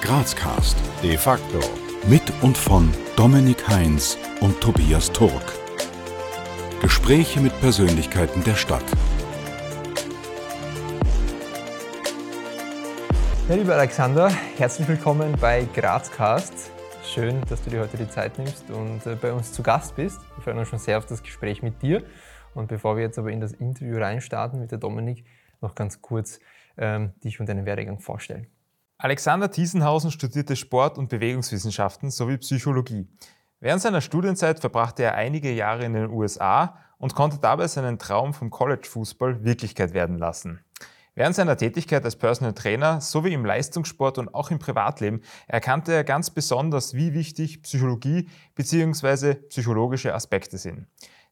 Grazcast de facto mit und von Dominik Heinz und Tobias Turk. Gespräche mit Persönlichkeiten der Stadt. Ja, lieber Alexander, herzlich willkommen bei Grazcast. Schön, dass du dir heute die Zeit nimmst und äh, bei uns zu Gast bist. Wir freuen uns schon sehr auf das Gespräch mit dir. Und bevor wir jetzt aber in das Interview reinstarten mit der Dominik, noch ganz kurz ähm, dich und deinen Werdegang vorstellen. Alexander Thiesenhausen studierte Sport- und Bewegungswissenschaften sowie Psychologie. Während seiner Studienzeit verbrachte er einige Jahre in den USA und konnte dabei seinen Traum vom College-Fußball Wirklichkeit werden lassen. Während seiner Tätigkeit als Personal Trainer sowie im Leistungssport und auch im Privatleben erkannte er ganz besonders, wie wichtig Psychologie bzw. psychologische Aspekte sind.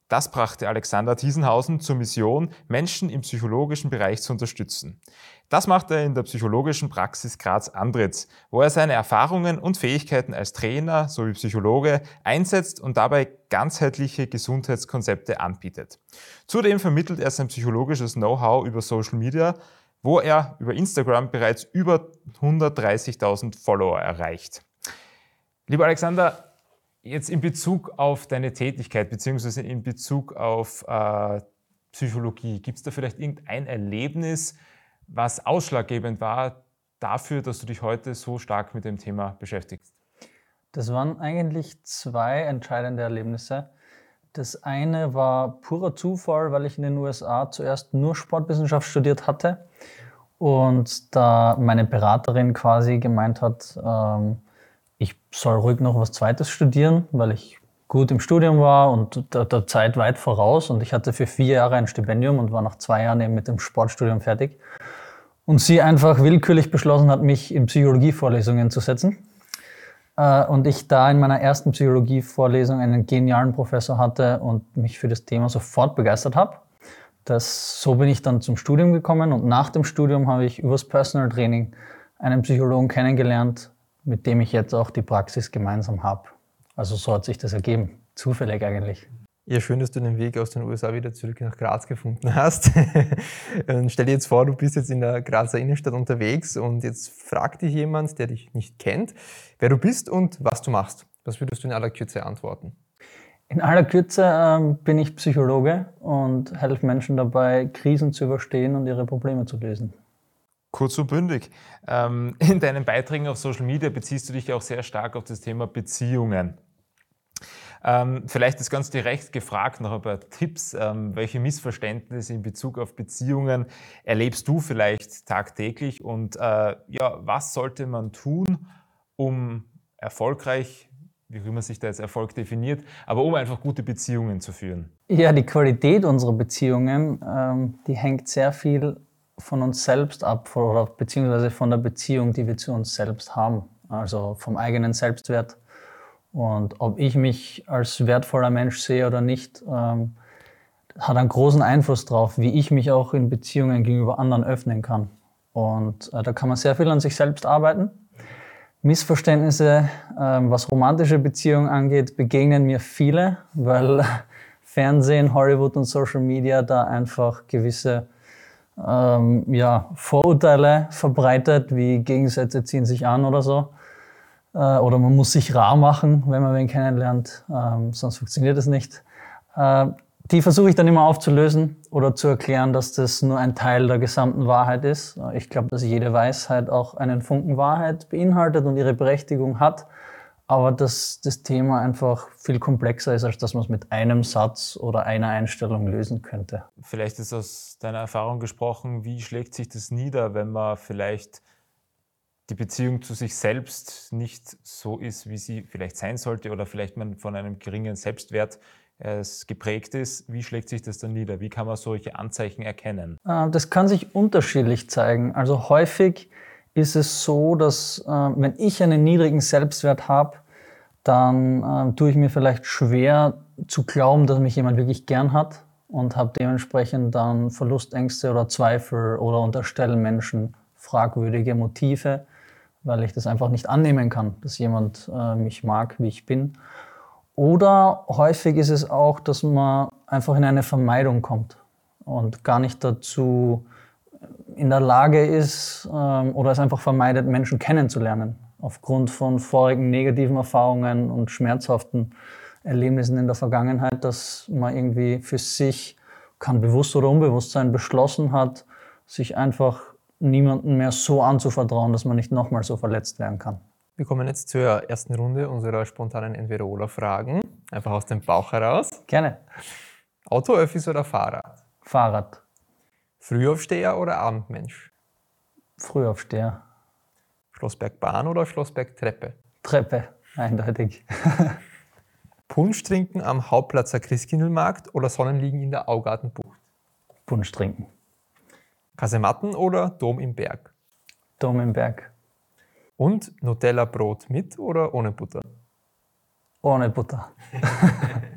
Das brachte Alexander Thiesenhausen zur Mission, Menschen im psychologischen Bereich zu unterstützen. Das macht er in der psychologischen Praxis Graz Andritz, wo er seine Erfahrungen und Fähigkeiten als Trainer sowie Psychologe einsetzt und dabei ganzheitliche Gesundheitskonzepte anbietet. Zudem vermittelt er sein psychologisches Know-how über Social Media, wo er über Instagram bereits über 130.000 Follower erreicht. Lieber Alexander, Jetzt in Bezug auf deine Tätigkeit beziehungsweise in Bezug auf äh, Psychologie, gibt es da vielleicht irgendein Erlebnis, was ausschlaggebend war dafür, dass du dich heute so stark mit dem Thema beschäftigst? Das waren eigentlich zwei entscheidende Erlebnisse. Das eine war purer Zufall, weil ich in den USA zuerst nur Sportwissenschaft studiert hatte und da meine Beraterin quasi gemeint hat, ähm, ich soll ruhig noch was Zweites studieren, weil ich gut im Studium war und der, der, Zeit weit voraus. Und ich hatte für vier Jahre ein Stipendium und war nach zwei Jahren eben mit dem Sportstudium fertig. Und sie einfach willkürlich beschlossen hat, mich in Psychologievorlesungen zu setzen. Äh, und ich da in meiner ersten Psychologievorlesung einen genialen Professor hatte und mich für das Thema sofort begeistert habe. Das, so bin ich dann zum Studium gekommen und nach dem Studium habe ich übers Personal Training einen Psychologen kennengelernt, mit dem ich jetzt auch die Praxis gemeinsam habe. Also so hat sich das ergeben. Zufällig eigentlich. Ja, schön, dass du den Weg aus den USA wieder zurück nach Graz gefunden hast. und stell dir jetzt vor, du bist jetzt in der Grazer Innenstadt unterwegs und jetzt fragt dich jemand, der dich nicht kennt, wer du bist und was du machst. Was würdest du in aller Kürze antworten? In aller Kürze ähm, bin ich Psychologe und helfe Menschen dabei, Krisen zu überstehen und ihre Probleme zu lösen. Kurz und bündig. Ähm, in deinen Beiträgen auf Social Media beziehst du dich auch sehr stark auf das Thema Beziehungen. Ähm, vielleicht ist ganz direkt gefragt noch ein paar Tipps. Ähm, welche Missverständnisse in Bezug auf Beziehungen erlebst du vielleicht tagtäglich und äh, ja, was sollte man tun, um erfolgreich, wie auch immer sich da jetzt Erfolg definiert, aber um einfach gute Beziehungen zu führen? Ja, die Qualität unserer Beziehungen, die hängt sehr viel von uns selbst ab oder beziehungsweise von der Beziehung, die wir zu uns selbst haben, also vom eigenen Selbstwert. Und ob ich mich als wertvoller Mensch sehe oder nicht, ähm, hat einen großen Einfluss darauf, wie ich mich auch in Beziehungen gegenüber anderen öffnen kann. Und äh, da kann man sehr viel an sich selbst arbeiten. Missverständnisse, äh, was romantische Beziehungen angeht, begegnen mir viele, weil Fernsehen, Hollywood und Social Media da einfach gewisse ähm, ja, Vorurteile verbreitet, wie Gegensätze ziehen sich an oder so. Äh, oder man muss sich rar machen, wenn man wen kennenlernt, ähm, sonst funktioniert es nicht. Äh, die versuche ich dann immer aufzulösen oder zu erklären, dass das nur ein Teil der gesamten Wahrheit ist. Ich glaube, dass jede Weisheit auch einen Funken Wahrheit beinhaltet und ihre Berechtigung hat aber dass das Thema einfach viel komplexer ist, als dass man es mit einem Satz oder einer Einstellung lösen könnte. Vielleicht ist aus deiner Erfahrung gesprochen, wie schlägt sich das nieder, wenn man vielleicht die Beziehung zu sich selbst nicht so ist, wie sie vielleicht sein sollte oder vielleicht man von einem geringen Selbstwert äh, geprägt ist. Wie schlägt sich das dann nieder? Wie kann man solche Anzeichen erkennen? Äh, das kann sich unterschiedlich zeigen. Also häufig ist es so, dass äh, wenn ich einen niedrigen Selbstwert habe, dann äh, tue ich mir vielleicht schwer zu glauben, dass mich jemand wirklich gern hat und habe dementsprechend dann Verlustängste oder Zweifel oder unterstelle Menschen fragwürdige Motive, weil ich das einfach nicht annehmen kann, dass jemand äh, mich mag, wie ich bin. Oder häufig ist es auch, dass man einfach in eine Vermeidung kommt und gar nicht dazu in der Lage ist ähm, oder es einfach vermeidet, Menschen kennenzulernen. aufgrund von vorigen negativen Erfahrungen und schmerzhaften Erlebnissen in der Vergangenheit, dass man irgendwie für sich, kann bewusst oder unbewusst sein, beschlossen hat, sich einfach niemandem mehr so anzuvertrauen, dass man nicht nochmal so verletzt werden kann. Wir kommen jetzt zur ersten Runde unserer spontanen Entweder-Oder-Fragen. Einfach aus dem Bauch heraus. Gerne. Auto, Öffis oder Fahrrad? Fahrrad. Frühaufsteher oder Abendmensch? Frühaufsteher. Schlossbergbahn oder Schlossbergtreppe? Treppe, eindeutig. Punsch trinken am Hauptplatzer Christkindlmarkt oder Sonnenliegen in der Augartenbucht? Punsch trinken. Kasematten oder Dom im Berg? Dom im Berg. Und Nutella-Brot mit oder ohne Butter? Ohne Butter.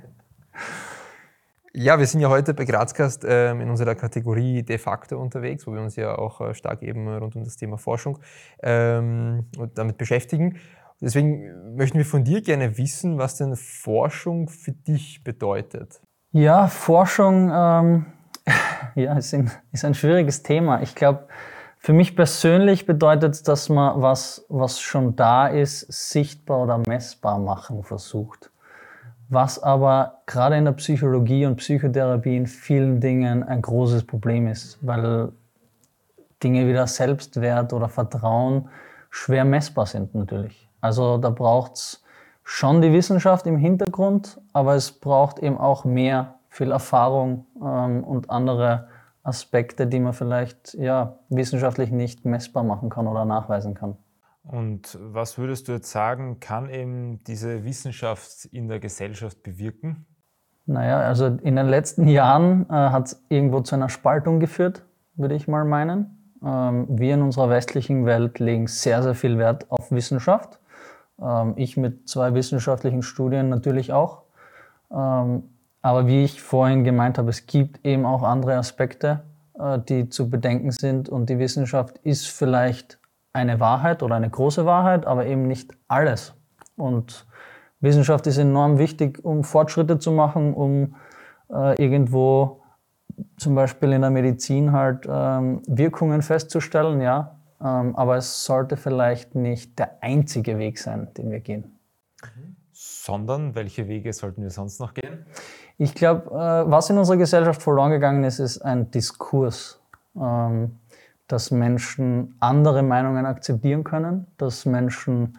ja, wir sind ja heute bei Grazcast ähm, in unserer Kategorie de facto unterwegs, wo wir uns ja auch äh, stark eben rund um das Thema Forschung ähm, und damit beschäftigen. Deswegen möchten wir von dir gerne wissen, was denn Forschung für dich bedeutet. Ja, Forschung ähm, ja, ist, ein, ist ein schwieriges Thema. Ich glaube, für mich persönlich bedeutet es, dass man was, was schon da ist, sichtbar oder messbar machen versucht. Was aber gerade in der Psychologie und Psychotherapie in vielen Dingen ein großes Problem ist, weil Dinge wie der Selbstwert oder Vertrauen schwer messbar sind natürlich. Also da braucht es schon die Wissenschaft im Hintergrund, aber es braucht eben auch mehr, viel Erfahrung ähm, und andere Aspekte, die man vielleicht ja, wissenschaftlich nicht messbar machen kann oder nachweisen kann. Und was würdest du jetzt sagen, kann eben diese Wissenschaft in der Gesellschaft bewirken? Naja, also in den letzten Jahren äh, hat es irgendwo zu einer Spaltung geführt, würde ich mal meinen. Ähm, wir in unserer westlichen Welt legen sehr, sehr viel Wert auf Wissenschaft. Ähm, ich mit zwei wissenschaftlichen Studien natürlich auch. Ähm, aber wie ich vorhin gemeint habe, es gibt eben auch andere Aspekte, äh, die zu bedenken sind. Und die Wissenschaft ist vielleicht eine Wahrheit oder eine große Wahrheit, aber eben nicht alles. Und Wissenschaft ist enorm wichtig, um Fortschritte zu machen, um äh, irgendwo zum Beispiel in der Medizin halt ähm, Wirkungen festzustellen, ja. Ähm, aber es sollte vielleicht nicht der einzige Weg sein, den wir gehen. Sondern welche Wege sollten wir sonst noch gehen? Ich glaube, äh, was in unserer Gesellschaft verloren gegangen ist, ist ein Diskurs, ähm, dass Menschen andere Meinungen akzeptieren können, dass Menschen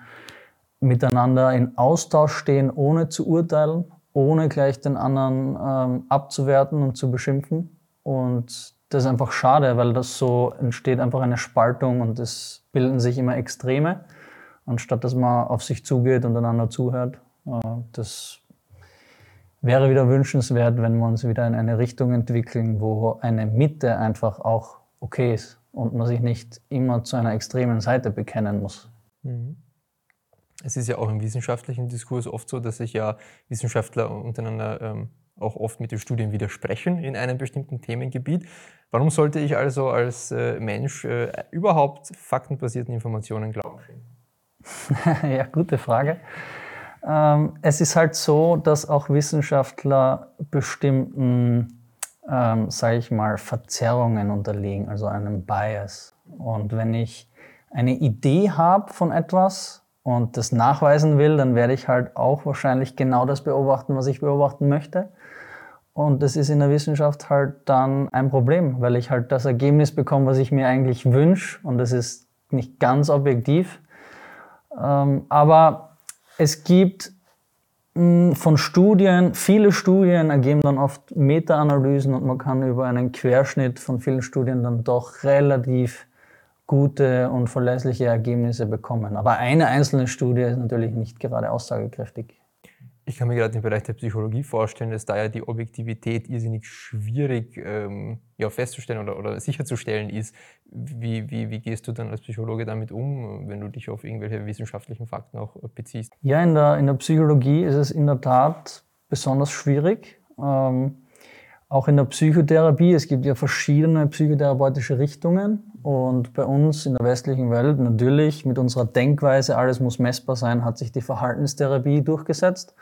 miteinander in Austausch stehen, ohne zu urteilen, ohne gleich den anderen ähm, abzuwerten und zu beschimpfen. Und das ist einfach schade, weil das so entsteht einfach eine Spaltung und es bilden sich immer Extreme, anstatt dass man auf sich zugeht und einander zuhört. Äh, das wäre wieder wünschenswert, wenn wir uns wieder in eine Richtung entwickeln, wo eine Mitte einfach auch okay ist und man sich nicht immer zu einer extremen Seite bekennen muss. Mhm. Es ist ja auch im wissenschaftlichen Diskurs oft so, dass sich ja Wissenschaftler untereinander ähm, auch oft mit den Studien widersprechen in einem bestimmten Themengebiet. Warum sollte ich also als äh, Mensch äh, überhaupt faktenbasierten Informationen glauben? ja, gute Frage. Ähm, es ist halt so, dass auch Wissenschaftler bestimmten, ähm, sage ich mal, Verzerrungen unterliegen, also einem Bias. Und wenn ich eine Idee habe von etwas und das nachweisen will, dann werde ich halt auch wahrscheinlich genau das beobachten, was ich beobachten möchte. Und das ist in der Wissenschaft halt dann ein Problem, weil ich halt das Ergebnis bekomme, was ich mir eigentlich wünsche. Und das ist nicht ganz objektiv. Ähm, aber es gibt von Studien, viele Studien ergeben dann oft Meta-Analysen und man kann über einen Querschnitt von vielen Studien dann doch relativ gute und verlässliche Ergebnisse bekommen. Aber eine einzelne Studie ist natürlich nicht gerade aussagekräftig. Ich kann mir gerade im Bereich der Psychologie vorstellen, dass da ja die Objektivität irrsinnig schwierig ähm, ja, festzustellen oder, oder sicherzustellen ist. Wie, wie, wie gehst du dann als Psychologe damit um, wenn du dich auf irgendwelche wissenschaftlichen Fakten auch beziehst? Ja, in der, in der Psychologie ist es in der Tat besonders schwierig. Ähm, auch in der Psychotherapie, es gibt ja verschiedene psychotherapeutische Richtungen und bei uns in der westlichen Welt natürlich mit unserer Denkweise, alles muss messbar sein, hat sich die Verhaltenstherapie durchgesetzt.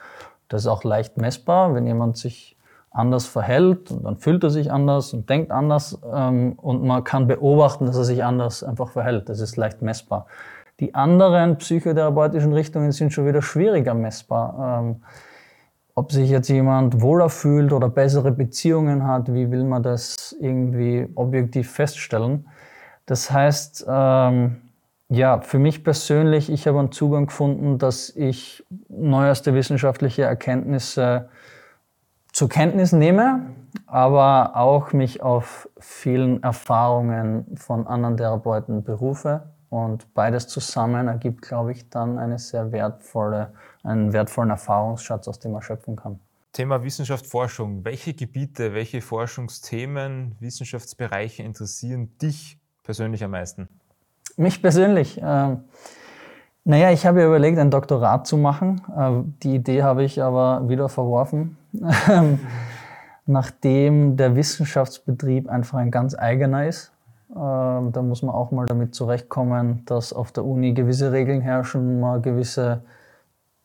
Das ist auch leicht messbar, wenn jemand sich anders verhält und dann fühlt er sich anders und denkt anders ähm, und man kann beobachten, dass er sich anders einfach verhält. Das ist leicht messbar. Die anderen psychotherapeutischen Richtungen sind schon wieder schwieriger messbar. Ähm, ob sich jetzt jemand wohler fühlt oder bessere Beziehungen hat, wie will man das irgendwie objektiv feststellen? Das heißt, ähm, ja, für mich persönlich, ich habe einen Zugang gefunden, dass ich neueste wissenschaftliche Erkenntnisse zur Kenntnis nehme, aber auch mich auf vielen Erfahrungen von anderen Therapeuten berufe. Und beides zusammen ergibt, glaube ich, dann eine sehr wertvolle einen wertvollen Erfahrungsschatz, aus dem man schöpfen kann. Thema Wissenschaft, Forschung. Welche Gebiete, welche Forschungsthemen, Wissenschaftsbereiche interessieren dich persönlich am meisten? Mich persönlich? Äh, naja, ich habe überlegt, ein Doktorat zu machen. Äh, die Idee habe ich aber wieder verworfen, nachdem der Wissenschaftsbetrieb einfach ein ganz eigener ist. Äh, da muss man auch mal damit zurechtkommen, dass auf der Uni gewisse Regeln herrschen, man gewisse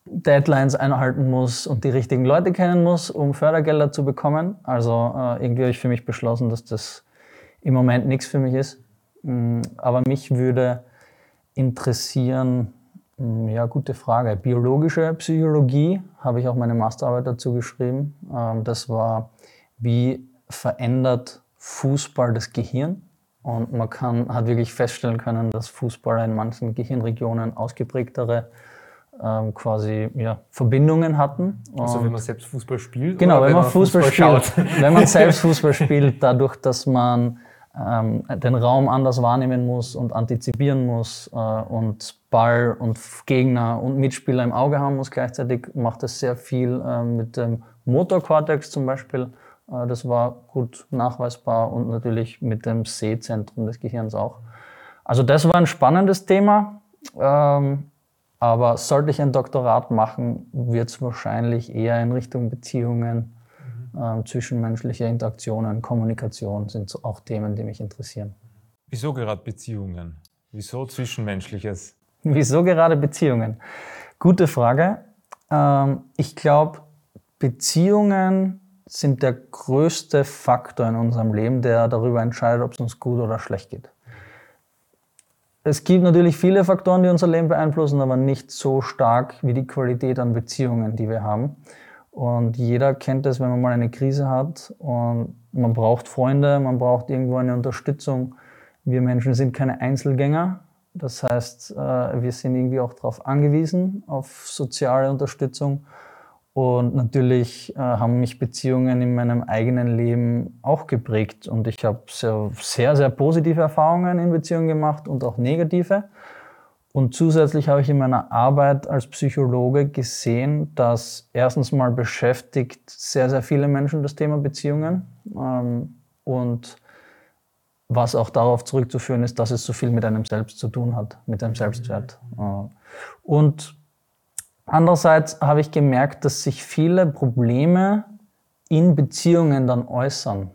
Deadlines einhalten muss und die richtigen Leute kennen muss, um Fördergelder zu bekommen. Also äh, irgendwie habe ich für mich beschlossen, dass das im Moment nichts für mich ist. Mm, aber mich würde interessieren, mm, ja, gute Frage. Biologische Psychologie habe ich auch meine Masterarbeit dazu geschrieben. Ähm, das war, wie verändert Fußball das Gehirn? Und man kann, hat wirklich feststellen können, dass Fußballer in manchen Gehirnregionen ausgeprägtere ähm, quasi ja, Verbindungen hatten. Also wenn man selbst Fußball spielt? Genau, wenn, wenn, man Fußball, Fußball spielt. wenn man selbst Fußball spielt, dadurch, dass man ähm, den Raum anders wahrnehmen muss und antizipieren muss äh, und Ball und Gegner und Mitspieler im Auge haben muss gleichzeitig, macht das sehr viel äh, mit dem Motorkortex zum Beispiel. Äh, das war gut nachweisbar und natürlich mit dem Sehzentrum des Gehirns auch. Also das war ein spannendes Thema. Ähm, aber sollte ich ein Doktorat machen, wird es wahrscheinlich eher in Richtung Beziehungen, mhm. äh, zwischenmenschliche Interaktionen, Kommunikation sind so auch Themen, die mich interessieren. Wieso gerade Beziehungen? Wieso Zwischenmenschliches? Wieso gerade Beziehungen? Gute Frage. Ähm, ich glaube, Beziehungen sind der größte Faktor in unserem Leben, der darüber entscheidet, ob es uns gut oder schlecht geht es gibt natürlich viele Faktoren, die unser Leben beeinflussen, aber nicht so stark wie die Qualität an Beziehungen, die wir haben. Und jeder kennt es, wenn man mal eine Krise hat und man braucht Freunde, man braucht irgendwo eine Unterstützung. Wir Menschen sind keine Einzelgänger. Das heißt, äh, wir sind irgendwie auch darauf angewiesen, auf soziale Unterstützung. Und natürlich äh, haben mich Beziehungen in meinem eigenen Leben auch geprägt. Und ich habe sehr, sehr, sehr positive Erfahrungen in Beziehungen gemacht und auch negative. Und zusätzlich habe ich in meiner Arbeit als Psychologe gesehen, dass erstens mal beschäftigt sehr, sehr viele Menschen das Thema Beziehungen. Ähm, und was auch darauf zurückzuführen ist, dass es so viel mit einem selbst zu tun hat, mit einem Selbstwert. Äh, und Andererseits habe ich gemerkt, dass sich viele Probleme in Beziehungen dann äußern.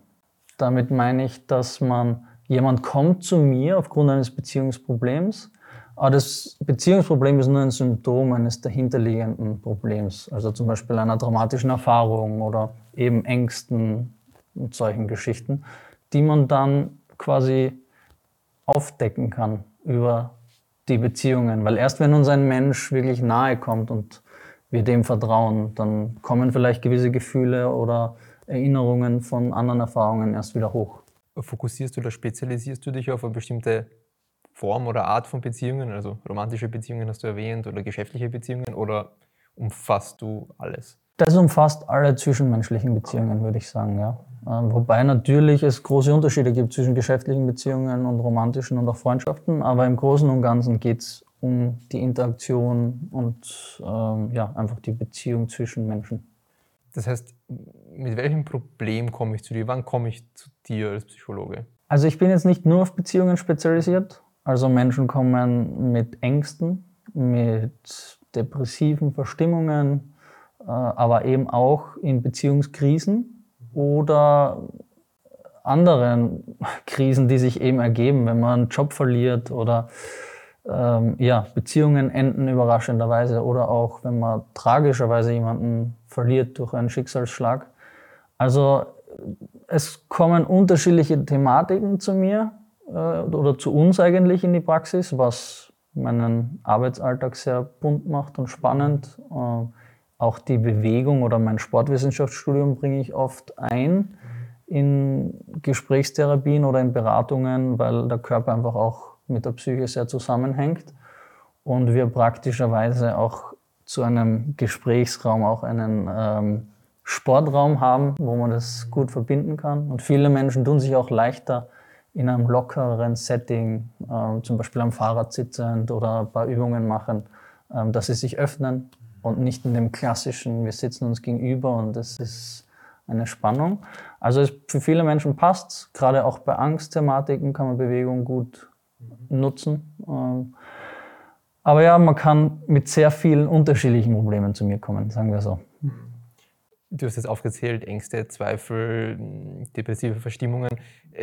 Damit meine ich, dass man, jemand kommt zu mir aufgrund eines Beziehungsproblems, aber das Beziehungsproblem ist nur ein Symptom eines dahinterliegenden Problems, also zum Beispiel einer dramatischen Erfahrung oder eben Ängsten und solchen Geschichten, die man dann quasi aufdecken kann über die Beziehungen. Weil erst wenn uns ein Mensch wirklich nahe kommt und wir dem vertrauen, dann kommen vielleicht gewisse Gefühle oder Erinnerungen von anderen Erfahrungen erst wieder hoch. Fokussierst du oder spezialisierst du dich auf eine bestimmte Form oder Art von Beziehungen? Also romantische Beziehungen hast du erwähnt oder geschäftliche Beziehungen oder umfasst du alles? Das umfasst alle zwischenmenschlichen Beziehungen, würde ich sagen, ja. Ähm, wobei natürlich es große Unterschiede gibt zwischen geschäftlichen Beziehungen und romantischen und auch Freundschaften, aber im Großen und Ganzen geht es um die Interaktion und ähm, ja, einfach die Beziehung zwischen Menschen. Das heißt, mit welchem Problem komme ich zu dir? Wann komme ich zu dir als Psychologe? Also ich bin jetzt nicht nur auf Beziehungen spezialisiert. Also Menschen kommen mit Ängsten, mit depressiven Verstimmungen, äh, aber eben auch in Beziehungskrisen oder anderen Krisen, die sich eben ergeben, wenn man einen Job verliert oder ähm, ja, Beziehungen enden überraschenderweise oder auch wenn man tragischerweise jemanden verliert durch einen Schicksalsschlag. Also es kommen unterschiedliche Thematiken zu mir äh, oder zu uns eigentlich in die Praxis, was meinen Arbeitsalltag sehr bunt macht und spannend. Äh, auch die Bewegung oder mein Sportwissenschaftsstudium bringe ich oft ein in Gesprächstherapien oder in Beratungen, weil der Körper einfach auch mit der Psyche sehr zusammenhängt und wir praktischerweise auch zu einem Gesprächsraum auch einen ähm, Sportraum haben, wo man das gut verbinden kann. Und viele Menschen tun sich auch leichter in einem lockeren Setting, äh, zum Beispiel am Fahrrad sitzend oder ein paar Übungen machen, äh, dass sie sich öffnen und nicht in dem klassischen, wir sitzen uns gegenüber und das ist eine Spannung. Also es, für viele Menschen passt gerade auch bei Angstthematiken kann man Bewegung gut nutzen. Ähm, aber ja, man kann mit sehr vielen unterschiedlichen Problemen zu mir kommen, sagen wir so. Du hast jetzt aufgezählt, Ängste, Zweifel, depressive Verstimmungen.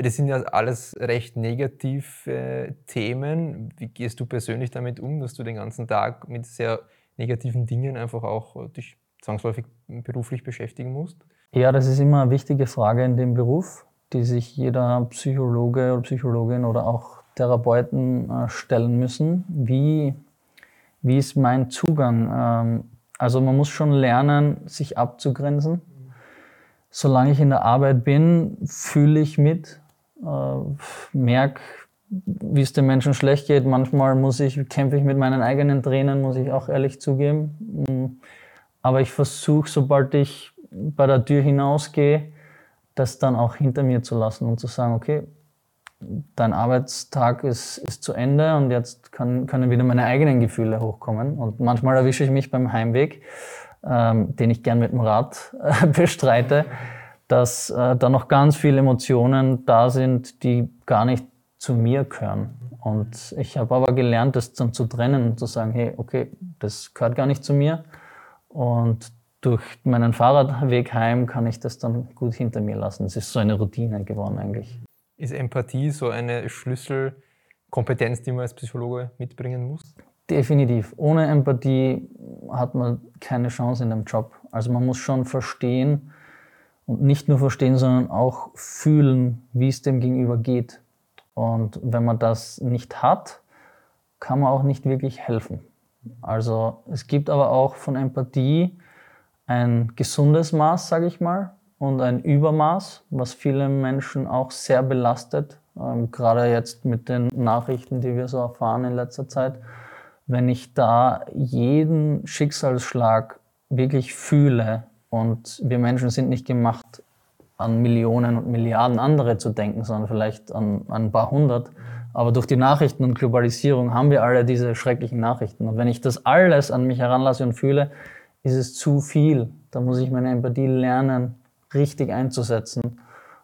Das sind ja alles recht negative Themen. Wie gehst du persönlich damit um, dass du den ganzen Tag mit sehr negativen Dingen einfach auch dich zwangsläufig beruflich beschäftigen musst? Ja, das ist immer eine wichtige Frage in dem Beruf, die sich jeder Psychologe oder Psychologin oder auch Therapeuten äh, stellen müssen. Wie, wie ist mein Zugang? Ähm, also man muss schon lernen, sich abzugrenzen. Solange ich in der Arbeit bin, fühle ich mit, äh, merke, wie es den Menschen schlecht geht. Manchmal muss ich, kämpfe ich mit meinen eigenen Tränen, muss ich auch ehrlich zugeben. Mm. Aber ich versuche, sobald ich bei der Tür hinausgehe, das dann auch hinter mir zu lassen und zu sagen, okay, dein Arbeitstag ist, ist zu Ende und jetzt kann, können wieder meine eigenen Gefühle hochkommen. Und manchmal erwische ich mich beim Heimweg, ähm, den ich gern mit dem Rad äh, bestreite, dass äh, da noch ganz viele Emotionen da sind, die gar nicht zu mir gehören. Und ich habe aber gelernt, das dann zu trennen und zu sagen, hey, okay, das gehört gar nicht zu mir. Und durch meinen Fahrradweg heim kann ich das dann gut hinter mir lassen. Es ist so eine Routine geworden eigentlich. Ist Empathie so eine Schlüsselkompetenz, die man als Psychologe mitbringen muss? Definitiv. Ohne Empathie hat man keine Chance in dem Job. Also man muss schon verstehen und nicht nur verstehen, sondern auch fühlen, wie es dem Gegenüber geht. Und wenn man das nicht hat, kann man auch nicht wirklich helfen. Also es gibt aber auch von Empathie ein gesundes Maß, sage ich mal und ein Übermaß, was viele Menschen auch sehr belastet, ähm, gerade jetzt mit den Nachrichten, die wir so erfahren in letzter Zeit. Wenn ich da jeden Schicksalsschlag wirklich fühle und wir Menschen sind nicht gemacht, an Millionen und Milliarden andere zu denken, sondern vielleicht an, an ein paar hundert. Aber durch die Nachrichten und Globalisierung haben wir alle diese schrecklichen Nachrichten. Und wenn ich das alles an mich heranlasse und fühle, ist es zu viel. Da muss ich meine Empathie lernen, richtig einzusetzen.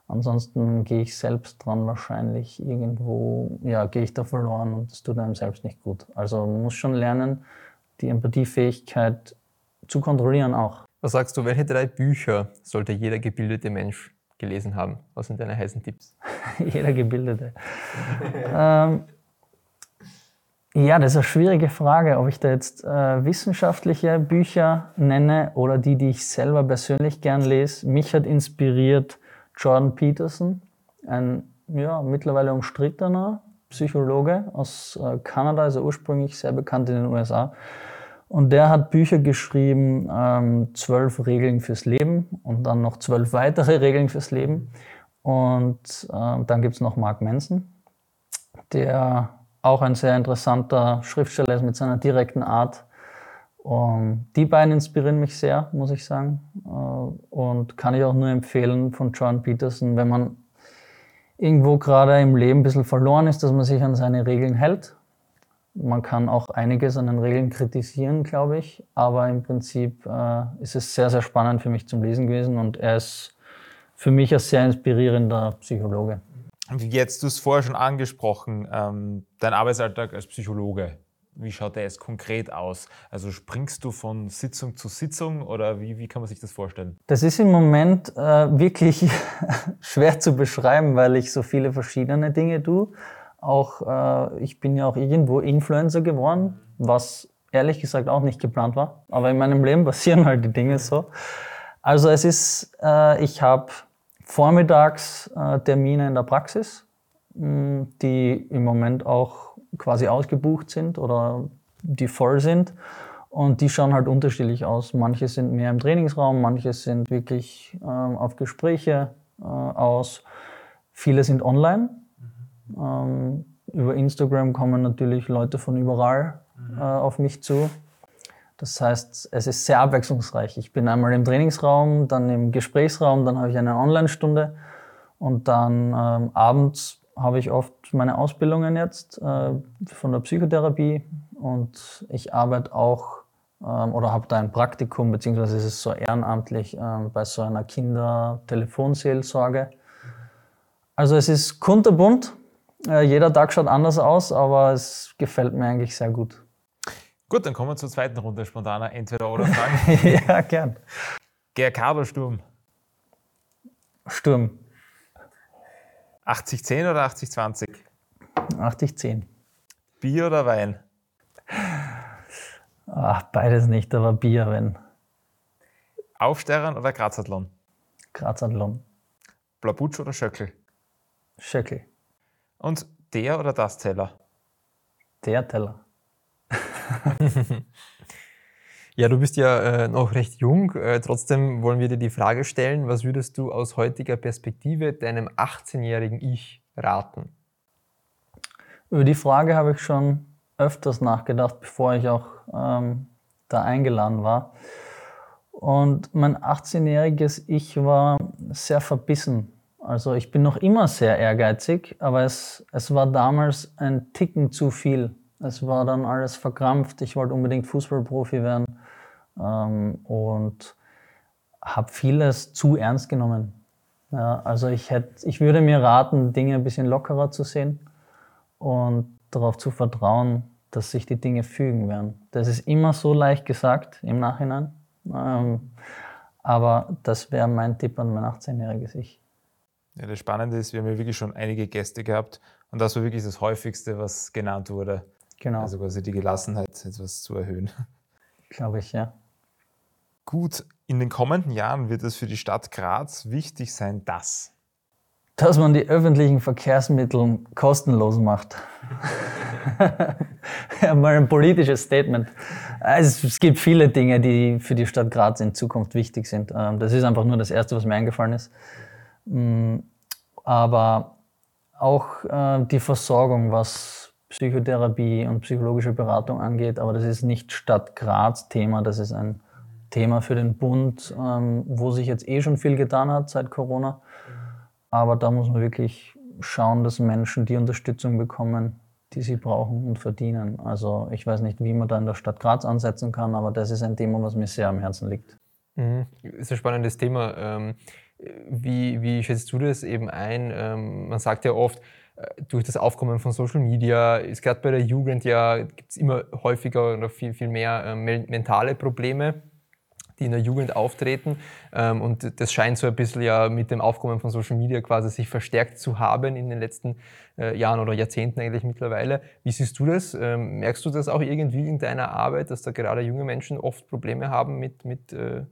Ansonsten gehe ich selbst dran wahrscheinlich irgendwo, ja, gehe ich da verloren und das tut einem selbst nicht gut. Also man muss schon lernen, die Empathiefähigkeit zu kontrollieren auch. Was sagst du, welche drei Bücher sollte jeder gebildete Mensch gelesen haben? Was sind deine heißen Tipps? jeder Gebildete. ähm, ja, das ist eine schwierige Frage, ob ich da jetzt äh, wissenschaftliche Bücher nenne oder die, die ich selber persönlich gern lese. Mich hat inspiriert Jordan Peterson, ein ja, mittlerweile umstrittener Psychologe aus äh, Kanada, also ursprünglich sehr bekannt in den USA. Und der hat Bücher geschrieben, ähm, zwölf Regeln fürs Leben und dann noch zwölf weitere Regeln fürs Leben. Und äh, dann gibt's noch Mark Manson, der auch ein sehr interessanter Schriftsteller ist mit seiner direkten Art. Und die beiden inspirieren mich sehr, muss ich sagen. Äh, und kann ich auch nur empfehlen von John Peterson, wenn man irgendwo gerade im Leben ein bisschen verloren ist, dass man sich an seine Regeln hält. Man kann auch einiges an den Regeln kritisieren, glaube ich. Aber im Prinzip äh, ist es sehr, sehr spannend für mich zum Lesen gewesen und er ist für mich ein sehr inspirierender Psychologe. Jetzt, du hast vorher schon angesprochen, ähm, dein Arbeitsalltag als Psychologe. Wie schaut der jetzt konkret aus? Also springst du von Sitzung zu Sitzung oder wie, wie kann man sich das vorstellen? Das ist im Moment äh, wirklich schwer zu beschreiben, weil ich so viele verschiedene Dinge tue. Auch äh, ich bin ja auch irgendwo Influencer geworden, was ehrlich gesagt auch nicht geplant war. Aber in meinem Leben passieren halt die Dinge so. Also es ist, äh, ich habe vormittags äh, Termine in der Praxis, mh, die im Moment auch quasi ausgebucht sind oder die voll sind. Und die schauen halt unterschiedlich aus. Manche sind mehr im Trainingsraum, manche sind wirklich ähm, auf Gespräche äh, aus. Viele sind online. Mhm. Ähm, über Instagram kommen natürlich Leute von überall mhm. äh, auf mich zu. Das heißt, es ist sehr abwechslungsreich. Ich bin einmal im Trainingsraum, dann im Gesprächsraum, dann habe ich eine Online-Stunde und dann ähm, abends habe ich oft meine Ausbildungen jetzt äh, von der Psychotherapie und ich arbeite auch ähm, oder habe da ein Praktikum, beziehungsweise ist es so ehrenamtlich ähm, bei so einer Kinder-Telefonseelsorge. Also es ist kunterbunt, äh, jeder Tag schaut anders aus, aber es gefällt mir eigentlich sehr gut. Gut, dann kommen wir zur zweiten Runde spontaner Entweder-Oder-Fragen. ja, gern. GRK oder Sturm? Sturm. 80-10 oder 80-20? 80-10. Bier oder Wein? Ach, beides nicht, aber Bier, wenn. Aufsterren oder Grazathlon? Grazathlon. Blabutsch oder Schöckel? Schöckel. Und der oder das Teller? Der Teller. ja, du bist ja äh, noch recht jung. Äh, trotzdem wollen wir dir die Frage stellen, was würdest du aus heutiger Perspektive deinem 18-jährigen Ich raten? Über die Frage habe ich schon öfters nachgedacht, bevor ich auch ähm, da eingeladen war. Und mein 18-jähriges Ich war sehr verbissen. Also ich bin noch immer sehr ehrgeizig, aber es, es war damals ein Ticken zu viel. Es war dann alles verkrampft. Ich wollte unbedingt Fußballprofi werden ähm, und habe vieles zu ernst genommen. Ja, also ich, hätte, ich würde mir raten, Dinge ein bisschen lockerer zu sehen und darauf zu vertrauen, dass sich die Dinge fügen werden. Das ist immer so leicht gesagt im Nachhinein. Ähm, aber das wäre mein Tipp an mein 18-jähriges Ich. Ja, das Spannende ist, wir haben ja wirklich schon einige Gäste gehabt und das war wirklich das häufigste, was genannt wurde. Genau. Also quasi die Gelassenheit etwas zu erhöhen. Glaube ich, ja. Gut, in den kommenden Jahren wird es für die Stadt Graz wichtig sein, dass dass man die öffentlichen Verkehrsmittel kostenlos macht. ja, mal ein politisches Statement. Also, es gibt viele Dinge, die für die Stadt Graz in Zukunft wichtig sind. Ähm, das ist einfach nur das Erste, was mir eingefallen ist. Mm, aber auch äh, die Versorgung, was Psychotherapie und psychologische Beratung angeht, aber das ist nicht Stadt Graz Thema, das ist ein Thema für den Bund, ähm, wo sich jetzt eh schon viel getan hat seit Corona. Aber da muss man wirklich schauen, dass Menschen die Unterstützung bekommen, die sie brauchen und verdienen. Also ich weiß nicht, wie man da in der Stadt Graz ansetzen kann, aber das ist ein Thema, was mir sehr am Herzen liegt. Mhm. Das ist ein spannendes Thema. Ähm, wie, wie schätzt du das eben ein? Ähm, man sagt ja oft, äh, durch das Aufkommen von Social Media ist gerade bei der Jugend ja gibt es immer häufiger oder viel, viel mehr äh, mentale Probleme, die in der Jugend auftreten. Ähm, und das scheint so ein bisschen ja mit dem Aufkommen von Social Media quasi sich verstärkt zu haben in den letzten äh, Jahren oder Jahrzehnten eigentlich mittlerweile. Wie siehst du das? Ähm, merkst du das auch irgendwie in deiner Arbeit, dass da gerade junge Menschen oft Probleme haben mit, mit äh,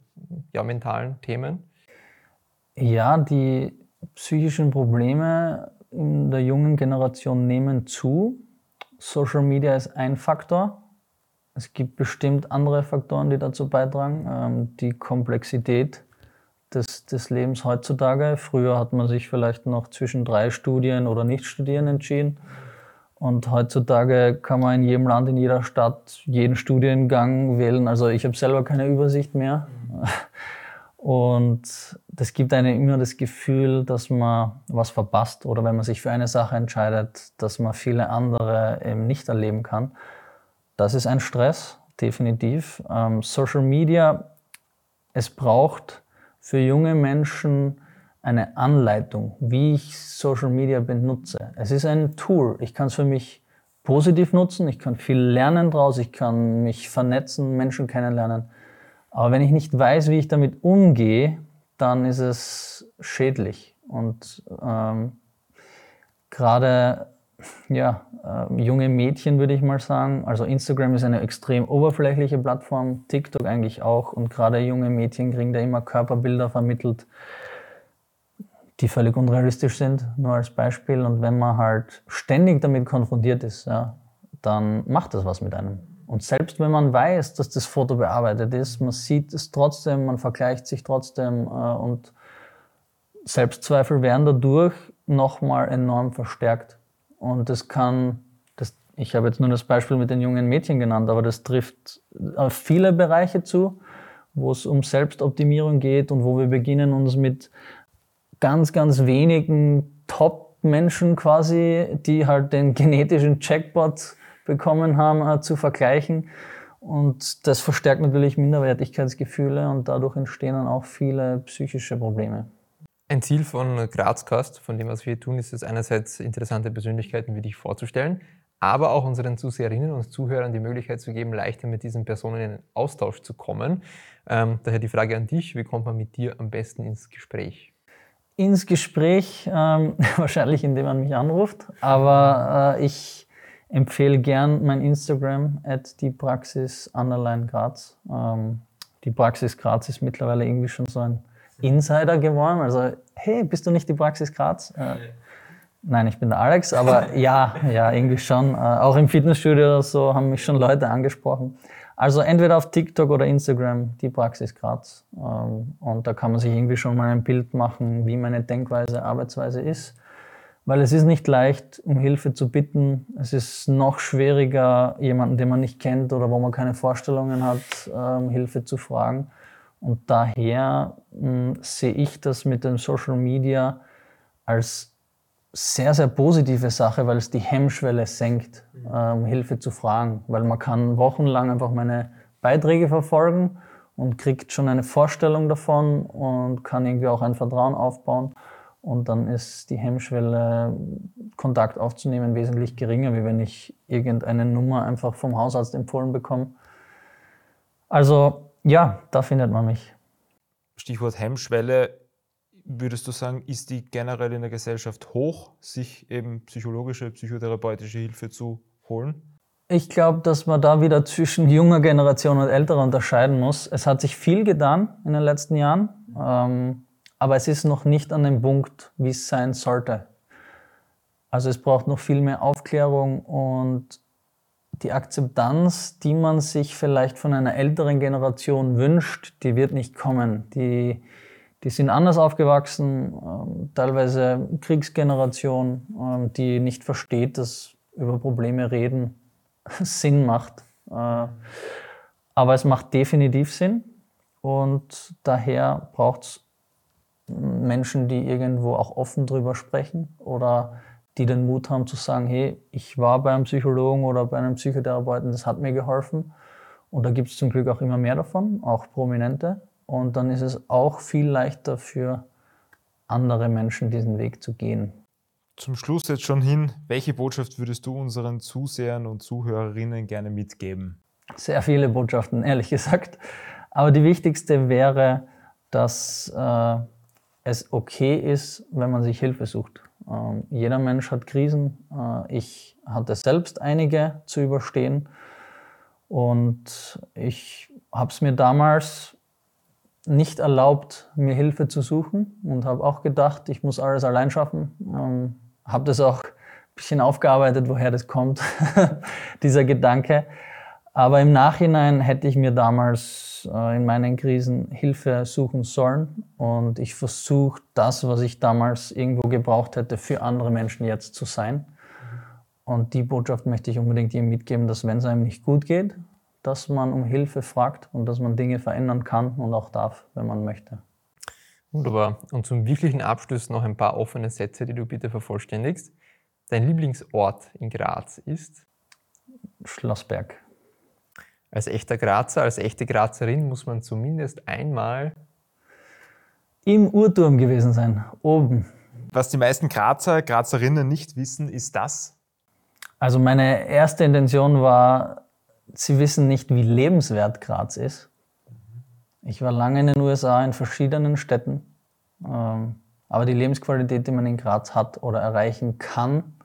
ja, mentalen Themen? Ja, die psychischen Probleme in der jungen Generation nehmen zu. Social Media ist ein Faktor. Es gibt bestimmt andere Faktoren, die dazu beitragen. Ähm, die Komplexität des, des Lebens heutzutage. Früher hat man sich vielleicht noch zwischen drei Studien oder nicht studieren entschieden. Und heutzutage kann man in jedem Land, in jeder Stadt jeden Studiengang wählen. Also ich habe selber keine Übersicht mehr. Mhm. Und das gibt einem immer das Gefühl, dass man was verpasst oder wenn man sich für eine Sache entscheidet, dass man viele andere eben nicht erleben kann. Das ist ein Stress, definitiv. Ähm, Social Media, es braucht für junge Menschen eine Anleitung, wie ich Social Media benutze. Es ist ein Tool. Ich kann es für mich positiv nutzen, ich kann viel lernen draus, ich kann mich vernetzen, Menschen kennenlernen. Aber wenn ich nicht weiß, wie ich damit umgehe, dann ist es schädlich. Und ähm, gerade ja, äh, junge Mädchen würde ich mal sagen, also Instagram ist eine extrem oberflächliche Plattform, TikTok eigentlich auch. Und gerade junge Mädchen kriegen da immer Körperbilder vermittelt, die völlig unrealistisch sind, nur als Beispiel. Und wenn man halt ständig damit konfrontiert ist, ja, dann macht das was mit einem. Und selbst wenn man weiß, dass das Foto bearbeitet ist, man sieht es trotzdem, man vergleicht sich trotzdem äh, und Selbstzweifel werden dadurch nochmal enorm verstärkt. Und das kann, das, ich habe jetzt nur das Beispiel mit den jungen Mädchen genannt, aber das trifft auf viele Bereiche zu, wo es um Selbstoptimierung geht und wo wir beginnen, uns mit ganz, ganz wenigen Top-Menschen quasi, die halt den genetischen Checkpot bekommen haben, äh, zu vergleichen. Und das verstärkt natürlich Minderwertigkeitsgefühle und dadurch entstehen dann auch viele psychische Probleme. Ein Ziel von Grazcast, von dem, was wir tun, ist es einerseits interessante Persönlichkeiten wie dich vorzustellen, aber auch unseren Zuseherinnen und Zuhörern die Möglichkeit zu geben, leichter mit diesen Personen in Austausch zu kommen. Ähm, daher die Frage an dich, wie kommt man mit dir am besten ins Gespräch? Ins Gespräch, ähm, wahrscheinlich indem man mich anruft, aber äh, ich empfehle gern mein Instagram at die Praxis Graz. Ähm, die Praxis Graz ist mittlerweile irgendwie schon so ein Insider geworden. Also, hey, bist du nicht die Praxis Graz? Äh, nein, ich bin der Alex, aber ja, ja, irgendwie schon. Äh, auch im Fitnessstudio oder so haben mich schon Leute angesprochen. Also entweder auf TikTok oder Instagram, die Praxis Graz. Ähm, und da kann man sich irgendwie schon mal ein Bild machen, wie meine Denkweise, Arbeitsweise ist. Weil es ist nicht leicht, um Hilfe zu bitten. Es ist noch schwieriger, jemanden, den man nicht kennt oder wo man keine Vorstellungen hat, um ähm, Hilfe zu fragen. Und daher mh, hm, sehe ich das mit dem Social Media als sehr, sehr positive Sache, weil es die Hemmschwelle senkt, mhm. äh, um Hilfe zu fragen. Weil man kann wochenlang einfach meine Beiträge verfolgen und kriegt schon eine Vorstellung davon und kann irgendwie auch ein Vertrauen aufbauen. Und dann ist die Hemmschwelle, Kontakt aufzunehmen, wesentlich geringer, wie wenn ich irgendeine Nummer einfach vom Hausarzt empfohlen bekomme. Also ja, da findet man mich. Stichwort Hemmschwelle. Würdest du sagen, ist die generell in der Gesellschaft hoch, sich eben psychologische, psychotherapeutische Hilfe zu holen? Ich glaube, dass man da wieder zwischen junger Generation und älterer unterscheiden muss. Es hat sich viel getan in den letzten Jahren, ähm, aber es ist noch nicht an dem Punkt, wie es sein sollte. Also es braucht noch viel mehr Aufklärung und die Akzeptanz, die man sich vielleicht von einer älteren Generation wünscht, die wird nicht kommen. Die, die sind anders aufgewachsen, ähm, teilweise Kriegsgeneration, ähm, die nicht versteht, dass über Probleme reden Sinn macht. Äh, aber es macht definitiv Sinn und daher braucht es Menschen, die irgendwo auch offen drüber sprechen oder die den Mut haben zu sagen, hey, ich war bei einem Psychologen oder bei einem Psychotherapeuten, das hat mir geholfen. Und da gibt es zum Glück auch immer mehr davon, auch prominente. Und dann ist es auch viel leichter für andere Menschen diesen Weg zu gehen. Zum Schluss jetzt schon hin, welche Botschaft würdest du unseren Zusehern und Zuhörerinnen gerne mitgeben? Sehr viele Botschaften, ehrlich gesagt. Aber die wichtigste wäre, dass äh, es okay ist, wenn man sich Hilfe sucht. Ähm, jeder Mensch hat Krisen. Äh, ich hatte selbst einige zu überstehen. Und ich habe es mir damals nicht erlaubt, mir Hilfe zu suchen und habe auch gedacht, ich muss alles allein schaffen. Ähm, habe das auch ein bisschen aufgearbeitet, woher das kommt, dieser Gedanke. Aber im Nachhinein hätte ich mir damals äh, in meinen Krisen Hilfe suchen sollen. Und ich versuche das, was ich damals irgendwo gebraucht hätte, für andere Menschen jetzt zu sein. Und die Botschaft möchte ich unbedingt ihm mitgeben, dass wenn es einem nicht gut geht, dass man um Hilfe fragt und dass man Dinge verändern kann und auch darf, wenn man möchte. Wunderbar. Und zum wirklichen Abschluss noch ein paar offene Sätze, die du bitte vervollständigst. Dein Lieblingsort in Graz ist? Schlossberg. Als echter Grazer, als echte Grazerin muss man zumindest einmal im Uhrturm gewesen sein, oben. Was die meisten Grazer, Grazerinnen nicht wissen, ist das? Also meine erste Intention war, sie wissen nicht, wie lebenswert Graz ist. Ich war lange in den USA in verschiedenen Städten, ähm, aber die Lebensqualität, die man in Graz hat oder erreichen kann,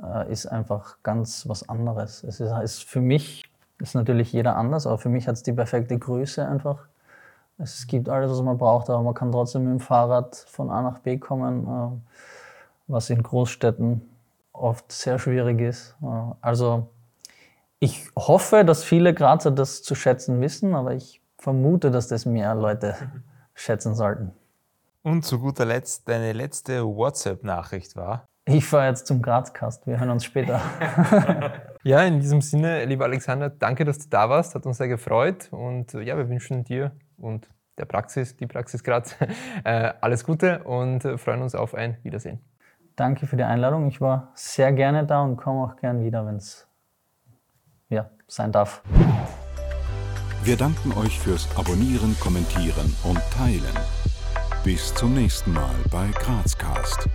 äh, ist einfach ganz was anderes. Es ist für mich ist natürlich jeder anders, aber für mich hat es die perfekte Größe einfach. Es gibt alles, was man braucht, aber man kann trotzdem mit dem Fahrrad von A nach B kommen, äh, was in Großstädten oft sehr schwierig ist. Äh, also Ich hoffe, dass viele Grazer das zu schätzen wissen, aber ich vermute, dass das mehr Leute schätzen sollten. Und zu guter Letzt, deine letzte WhatsApp-Nachricht war? Ich fahre jetzt zum Grazcast. Wir hören uns später. ja, in diesem Sinne, lieber Alexander, danke, dass du da warst. Hat uns sehr gefreut. Und ja, wir wünschen dir und der Praxis, die Praxis Graz, äh, alles Gute und freuen uns auf ein Wiedersehen. Danke für die Einladung. Ich war sehr gerne da und komme auch gern wieder, wenn es ja, sein darf. Wir danken euch fürs Abonnieren, Kommentieren und Teilen. Bis zum nächsten Mal bei Grazcast.